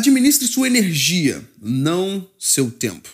Administre sua energia, não seu tempo.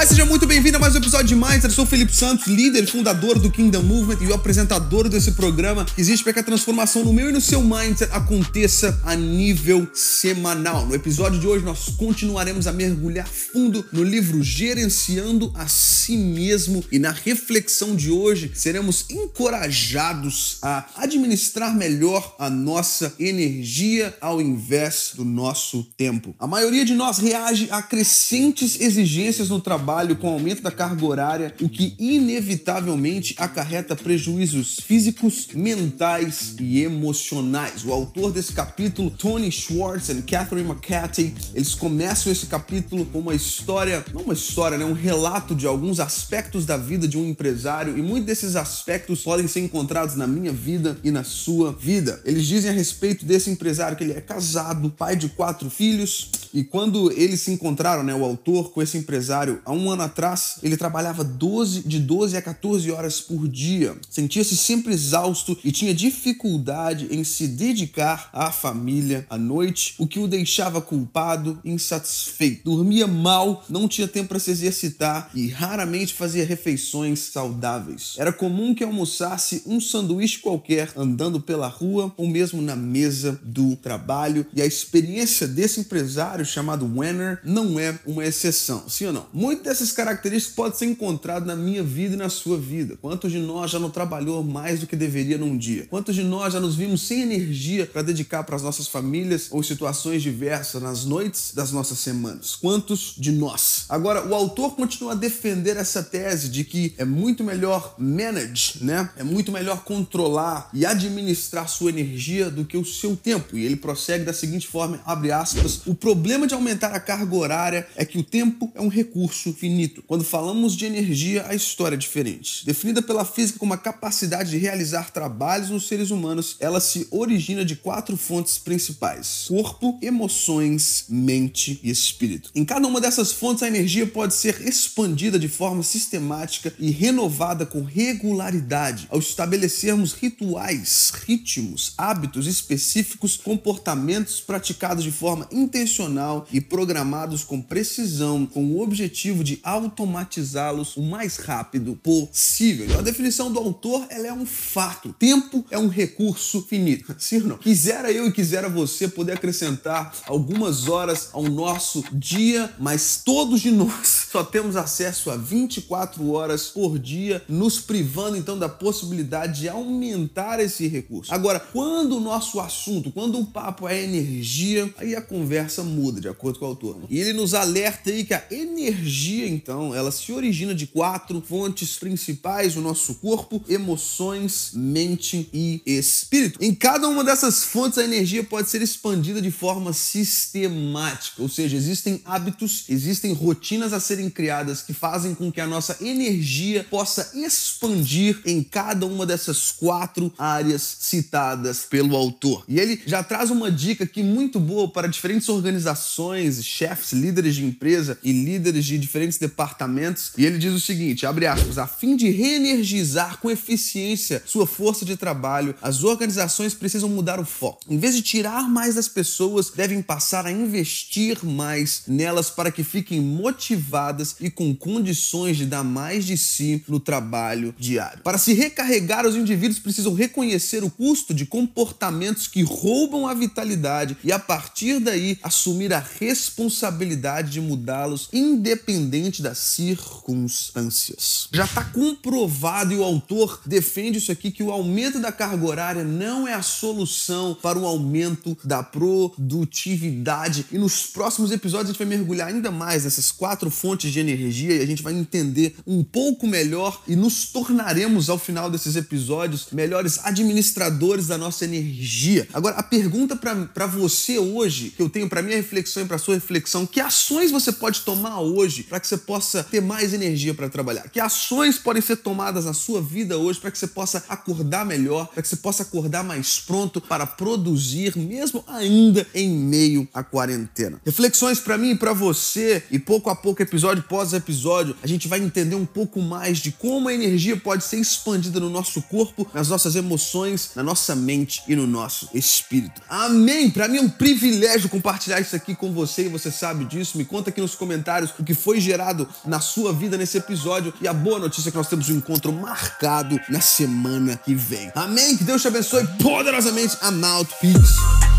Olá, seja muito bem-vindo a mais um episódio de Mindset. Eu sou o Felipe Santos, líder fundador do Kingdom Movement e o apresentador desse programa existe para que a transformação no meu e no seu mindset aconteça a nível semanal. No episódio de hoje, nós continuaremos a mergulhar fundo no livro Gerenciando a Si Mesmo e na reflexão de hoje seremos encorajados a administrar melhor a nossa energia ao invés do nosso tempo. A maioria de nós reage a crescentes exigências no trabalho com o aumento da carga horária, o que inevitavelmente acarreta prejuízos físicos, mentais e emocionais. O autor desse capítulo, Tony Schwartz e Catherine McCarthy, eles começam esse capítulo com uma história, não uma história, né, um relato de alguns aspectos da vida de um empresário e muitos desses aspectos podem ser encontrados na minha vida e na sua vida. Eles dizem a respeito desse empresário que ele é casado, pai de quatro filhos, e quando eles se encontraram, né, o autor com esse empresário, há ano atrás, ele trabalhava 12, de 12 a 14 horas por dia. Sentia-se sempre exausto e tinha dificuldade em se dedicar à família à noite, o que o deixava culpado e insatisfeito. Dormia mal, não tinha tempo para se exercitar e raramente fazia refeições saudáveis. Era comum que almoçasse um sanduíche qualquer andando pela rua ou mesmo na mesa do trabalho. E a experiência desse empresário chamado Wenner não é uma exceção, sim ou não? Dessas características podem ser encontradas na minha vida e na sua vida. Quantos de nós já não trabalhou mais do que deveria num dia? Quantos de nós já nos vimos sem energia para dedicar para as nossas famílias ou situações diversas nas noites das nossas semanas? Quantos de nós? Agora, o autor continua a defender essa tese de que é muito melhor manage, né? É muito melhor controlar e administrar sua energia do que o seu tempo. E ele prossegue da seguinte forma, abre aspas, o problema de aumentar a carga horária é que o tempo é um recurso finito. Quando falamos de energia, a história é diferente. Definida pela física como a capacidade de realizar trabalhos nos seres humanos, ela se origina de quatro fontes principais: corpo, emoções, mente e espírito. Em cada uma dessas fontes, a energia pode ser expandida de forma sistemática e renovada com regularidade ao estabelecermos rituais, ritmos, hábitos específicos, comportamentos praticados de forma intencional e programados com precisão, com o objetivo de automatizá-los o mais rápido possível. Então, a definição do autor ela é um fato. Tempo é um recurso finito. Sim ou não? Quisera eu e quisera você poder acrescentar algumas horas ao nosso dia, mas todos de nós só temos acesso a 24 horas por dia, nos privando então da possibilidade de aumentar esse recurso. Agora, quando o nosso assunto, quando o papo é energia, aí a conversa muda, de acordo com o autor. E ele nos alerta aí que a energia, então, ela se origina de quatro fontes principais: o nosso corpo, emoções, mente e espírito. Em cada uma dessas fontes, a energia pode ser expandida de forma sistemática, ou seja, existem hábitos, existem rotinas a serem criadas que fazem com que a nossa energia possa expandir em cada uma dessas quatro áreas citadas pelo autor. E ele já traz uma dica aqui muito boa para diferentes organizações, chefes, líderes de empresa e líderes de diferentes departamentos. E ele diz o seguinte, abre aspas, a fim de reenergizar com eficiência sua força de trabalho, as organizações precisam mudar o foco. Em vez de tirar mais das pessoas, devem passar a investir mais nelas para que fiquem motivadas e com condições de dar mais de si no trabalho diário. Para se recarregar, os indivíduos precisam reconhecer o custo de comportamentos que roubam a vitalidade e, a partir daí, assumir a responsabilidade de mudá-los, independente das circunstâncias. Já está comprovado e o autor defende isso aqui que o aumento da carga horária não é a solução para o aumento da produtividade. E nos próximos episódios a gente vai mergulhar ainda mais nessas quatro fontes de energia e a gente vai entender um pouco melhor e nos tornaremos ao final desses episódios melhores administradores da nossa energia. Agora, a pergunta para você hoje, que eu tenho para minha reflexão e para sua reflexão, que ações você pode tomar hoje para que você possa ter mais energia para trabalhar? Que ações podem ser tomadas na sua vida hoje para que você possa acordar melhor, para que você possa acordar mais pronto para produzir, mesmo ainda em meio à quarentena? Reflexões para mim e para você, e pouco a pouco, episódio episódio após episódio, a gente vai entender um pouco mais de como a energia pode ser expandida no nosso corpo, nas nossas emoções, na nossa mente e no nosso espírito. Amém! Para mim é um privilégio compartilhar isso aqui com você e você sabe disso. Me conta aqui nos comentários o que foi gerado na sua vida nesse episódio e a boa notícia é que nós temos um encontro marcado na semana que vem. Amém? Que Deus te abençoe poderosamente. I'm out. Peace.